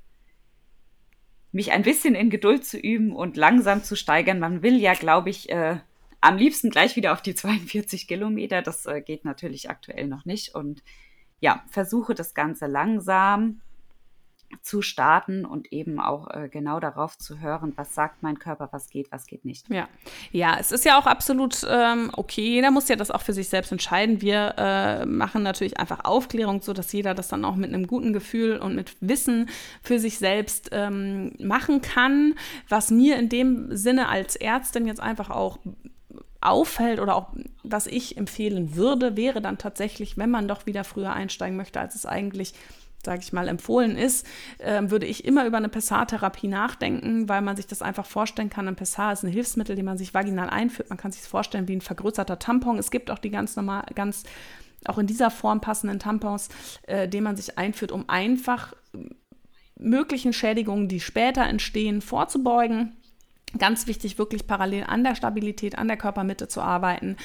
mich ein bisschen in Geduld zu üben und langsam zu steigern. Man will ja, glaube ich, äh, am liebsten gleich wieder auf die 42 Kilometer. Das äh, geht natürlich aktuell noch nicht. Und ja, versuche das Ganze langsam zu starten und eben auch äh, genau darauf zu hören, was sagt mein Körper, was geht, was geht nicht. Ja, ja, es ist ja auch absolut ähm, okay. Jeder muss ja das auch für sich selbst entscheiden. Wir äh, machen natürlich einfach Aufklärung, so dass jeder das dann auch mit einem guten Gefühl und mit Wissen für sich selbst ähm, machen kann. Was mir in dem Sinne als Ärztin jetzt einfach auch auffällt oder auch was ich empfehlen würde, wäre dann tatsächlich, wenn man doch wieder früher einsteigen möchte, als es eigentlich sage ich mal, empfohlen ist, äh, würde ich immer über eine Pessar-Therapie nachdenken, weil man sich das einfach vorstellen kann. Ein Pessar ist ein Hilfsmittel, den man sich vaginal einführt. Man kann sich vorstellen wie ein vergrößerter Tampon. Es gibt auch die ganz normal, ganz auch in dieser Form passenden Tampons, äh, den man sich einführt, um einfach möglichen Schädigungen, die später entstehen, vorzubeugen. Ganz wichtig, wirklich parallel an der Stabilität, an der Körpermitte zu arbeiten.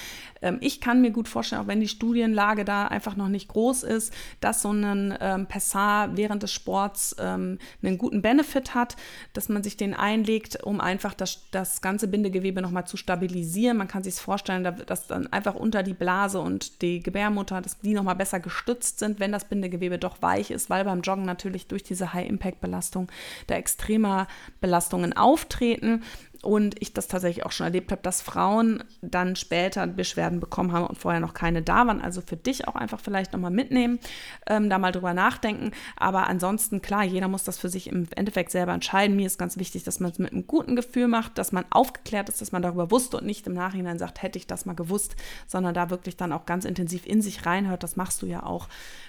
Ähm, ich kann mir gut vorstellen, auch wenn die Studienlage da einfach noch nicht groß ist, dass so ein ähm, Pessar während des Sports ähm, einen guten Benefit hat, dass man sich den einlegt, um einfach das, das ganze Bindegewebe nochmal zu stabilisieren. Man kann sich vorstellen, dass dann einfach unter die Blase und die Gebärmutter, dass die nochmal besser gestützt sind, wenn das Bindegewebe doch weich ist, weil beim Joggen natürlich durch diese High-Impact-Belastung da extremer Belastungen auftreten und ich das tatsächlich auch schon erlebt habe, dass Frauen dann später Beschwerden bekommen haben und vorher noch keine da waren. Also für dich auch einfach vielleicht nochmal mitnehmen, ähm, da mal drüber nachdenken. Aber ansonsten, klar, jeder muss das für sich im Endeffekt selber entscheiden. Mir ist ganz wichtig, dass man es mit einem guten Gefühl macht, dass man aufgeklärt ist, dass man darüber wusste und nicht im Nachhinein sagt, hätte ich das mal gewusst, sondern da wirklich dann auch ganz intensiv in sich reinhört. Das machst du ja auch.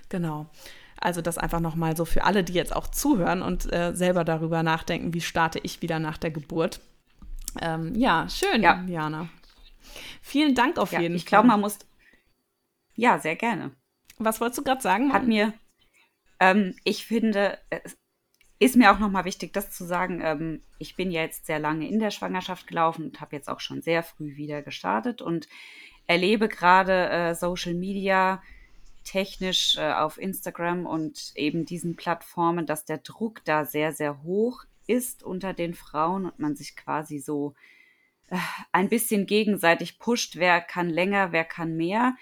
Genau. Also das einfach nochmal so für alle, die jetzt auch zuhören und äh, selber darüber nachdenken, wie starte ich wieder nach der Geburt. Ähm, ja, schön, ja. Jana. Vielen Dank auf ja, jeden ich Fall. Ich glaube, man muss. Ja, sehr gerne. Was wolltest du gerade sagen? Hat mir. Ähm, ich finde, es ist mir auch nochmal wichtig, das zu sagen. Ähm, ich bin ja jetzt sehr lange in der Schwangerschaft gelaufen und habe jetzt auch schon sehr früh wieder gestartet und erlebe gerade äh, Social Media technisch äh, auf Instagram und eben diesen Plattformen, dass der Druck da sehr, sehr hoch ist unter den Frauen und man sich quasi so äh, ein bisschen gegenseitig pusht, wer kann länger, wer kann mehr.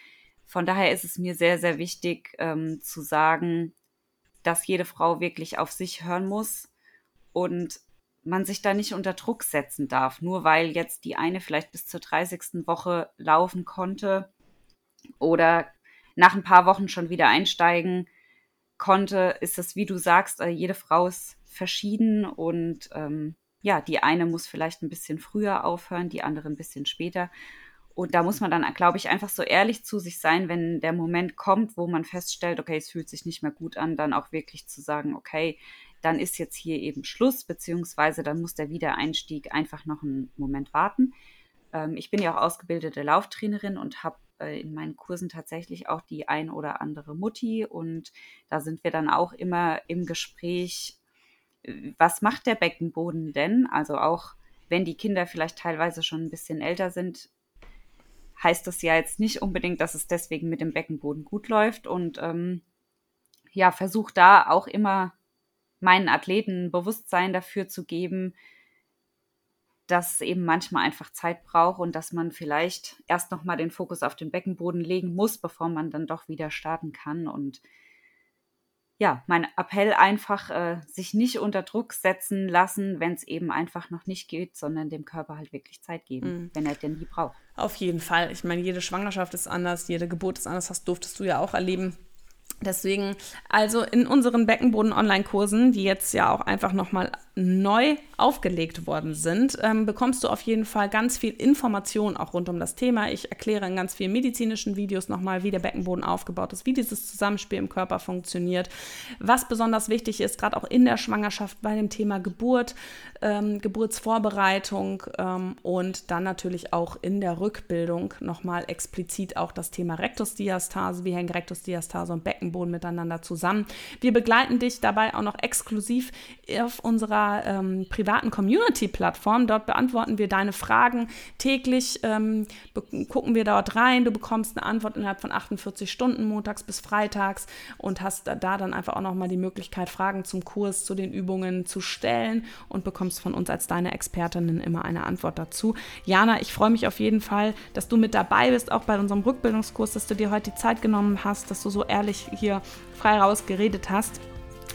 Von daher ist es mir sehr, sehr wichtig ähm, zu sagen, dass jede Frau wirklich auf sich hören muss und man sich da nicht unter Druck setzen darf, nur weil jetzt die eine vielleicht bis zur 30. Woche laufen konnte oder nach ein paar Wochen schon wieder einsteigen konnte, ist es, wie du sagst, äh, jede Frau ist verschieden und ähm, ja, die eine muss vielleicht ein bisschen früher aufhören, die andere ein bisschen später. Und da muss man dann, glaube ich, einfach so ehrlich zu sich sein, wenn der Moment kommt, wo man feststellt, okay, es fühlt sich nicht mehr gut an, dann auch wirklich zu sagen, okay, dann ist jetzt hier eben Schluss, beziehungsweise dann muss der Wiedereinstieg einfach noch einen Moment warten. Ähm, ich bin ja auch ausgebildete Lauftrainerin und habe äh, in meinen Kursen tatsächlich auch die ein oder andere Mutti und da sind wir dann auch immer im Gespräch, was macht der Beckenboden denn? Also auch wenn die Kinder vielleicht teilweise schon ein bisschen älter sind, heißt das ja jetzt nicht unbedingt, dass es deswegen mit dem Beckenboden gut läuft. Und ähm, ja, versuche da auch immer meinen Athleten Bewusstsein dafür zu geben, dass es eben manchmal einfach Zeit braucht und dass man vielleicht erst nochmal den Fokus auf den Beckenboden legen muss, bevor man dann doch wieder starten kann. Und ja, mein Appell einfach, äh, sich nicht unter Druck setzen lassen, wenn es eben einfach noch nicht geht, sondern dem Körper halt wirklich Zeit geben, mhm. wenn er denn die braucht. Auf jeden Fall. Ich meine, jede Schwangerschaft ist anders, jede Geburt ist anders, das durftest du ja auch erleben. Deswegen, also in unseren Beckenboden-Online-Kursen, die jetzt ja auch einfach nochmal neu aufgelegt worden sind, ähm, bekommst du auf jeden Fall ganz viel Information auch rund um das Thema. Ich erkläre in ganz vielen medizinischen Videos nochmal, wie der Beckenboden aufgebaut ist, wie dieses Zusammenspiel im Körper funktioniert, was besonders wichtig ist, gerade auch in der Schwangerschaft bei dem Thema Geburt, ähm, Geburtsvorbereitung ähm, und dann natürlich auch in der Rückbildung nochmal explizit auch das Thema Rektusdiastase, wie hängen Rektusdiastase und Beckenboden Beckenboden miteinander zusammen. Wir begleiten dich dabei auch noch exklusiv auf unserer ähm, privaten Community-Plattform. Dort beantworten wir deine Fragen täglich, ähm, gucken wir dort rein. Du bekommst eine Antwort innerhalb von 48 Stunden, montags bis freitags und hast da dann einfach auch nochmal die Möglichkeit, Fragen zum Kurs, zu den Übungen zu stellen und bekommst von uns als deine Expertinnen immer eine Antwort dazu. Jana, ich freue mich auf jeden Fall, dass du mit dabei bist, auch bei unserem Rückbildungskurs, dass du dir heute die Zeit genommen hast, dass du so ehrlich hier frei raus geredet hast.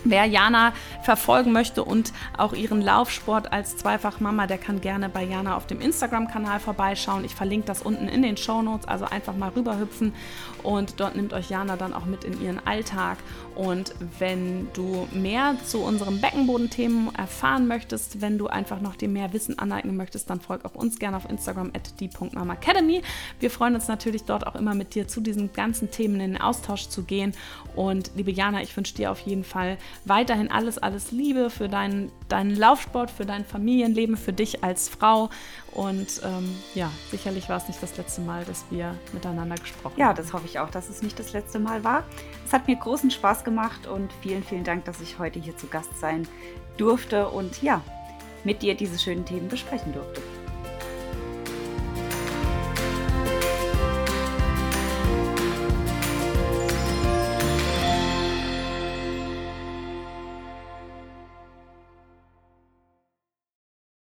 Wer Jana verfolgen möchte und auch ihren Laufsport als Zweifachmama, der kann gerne bei Jana auf dem Instagram-Kanal vorbeischauen. Ich verlinke das unten in den Show Notes, also einfach mal rüberhüpfen und dort nimmt euch Jana dann auch mit in ihren Alltag. Und wenn du mehr zu unseren Beckenbodenthemen erfahren möchtest, wenn du einfach noch dir mehr Wissen aneignen möchtest, dann folg auch uns gerne auf Instagram at die.mamacademy. Wir freuen uns natürlich dort auch immer mit dir zu diesen ganzen Themen in den Austausch zu gehen. Und liebe Jana, ich wünsche dir auf jeden Fall weiterhin alles, alles Liebe für deinen, deinen Laufsport, für dein Familienleben, für dich als Frau. Und ähm, ja, sicherlich war es nicht das letzte Mal, dass wir miteinander gesprochen haben. Ja, das hoffe ich auch, dass es nicht das letzte Mal war. Es hat mir großen Spaß gemacht und vielen, vielen Dank, dass ich heute hier zu Gast sein durfte und ja, mit dir diese schönen Themen besprechen durfte.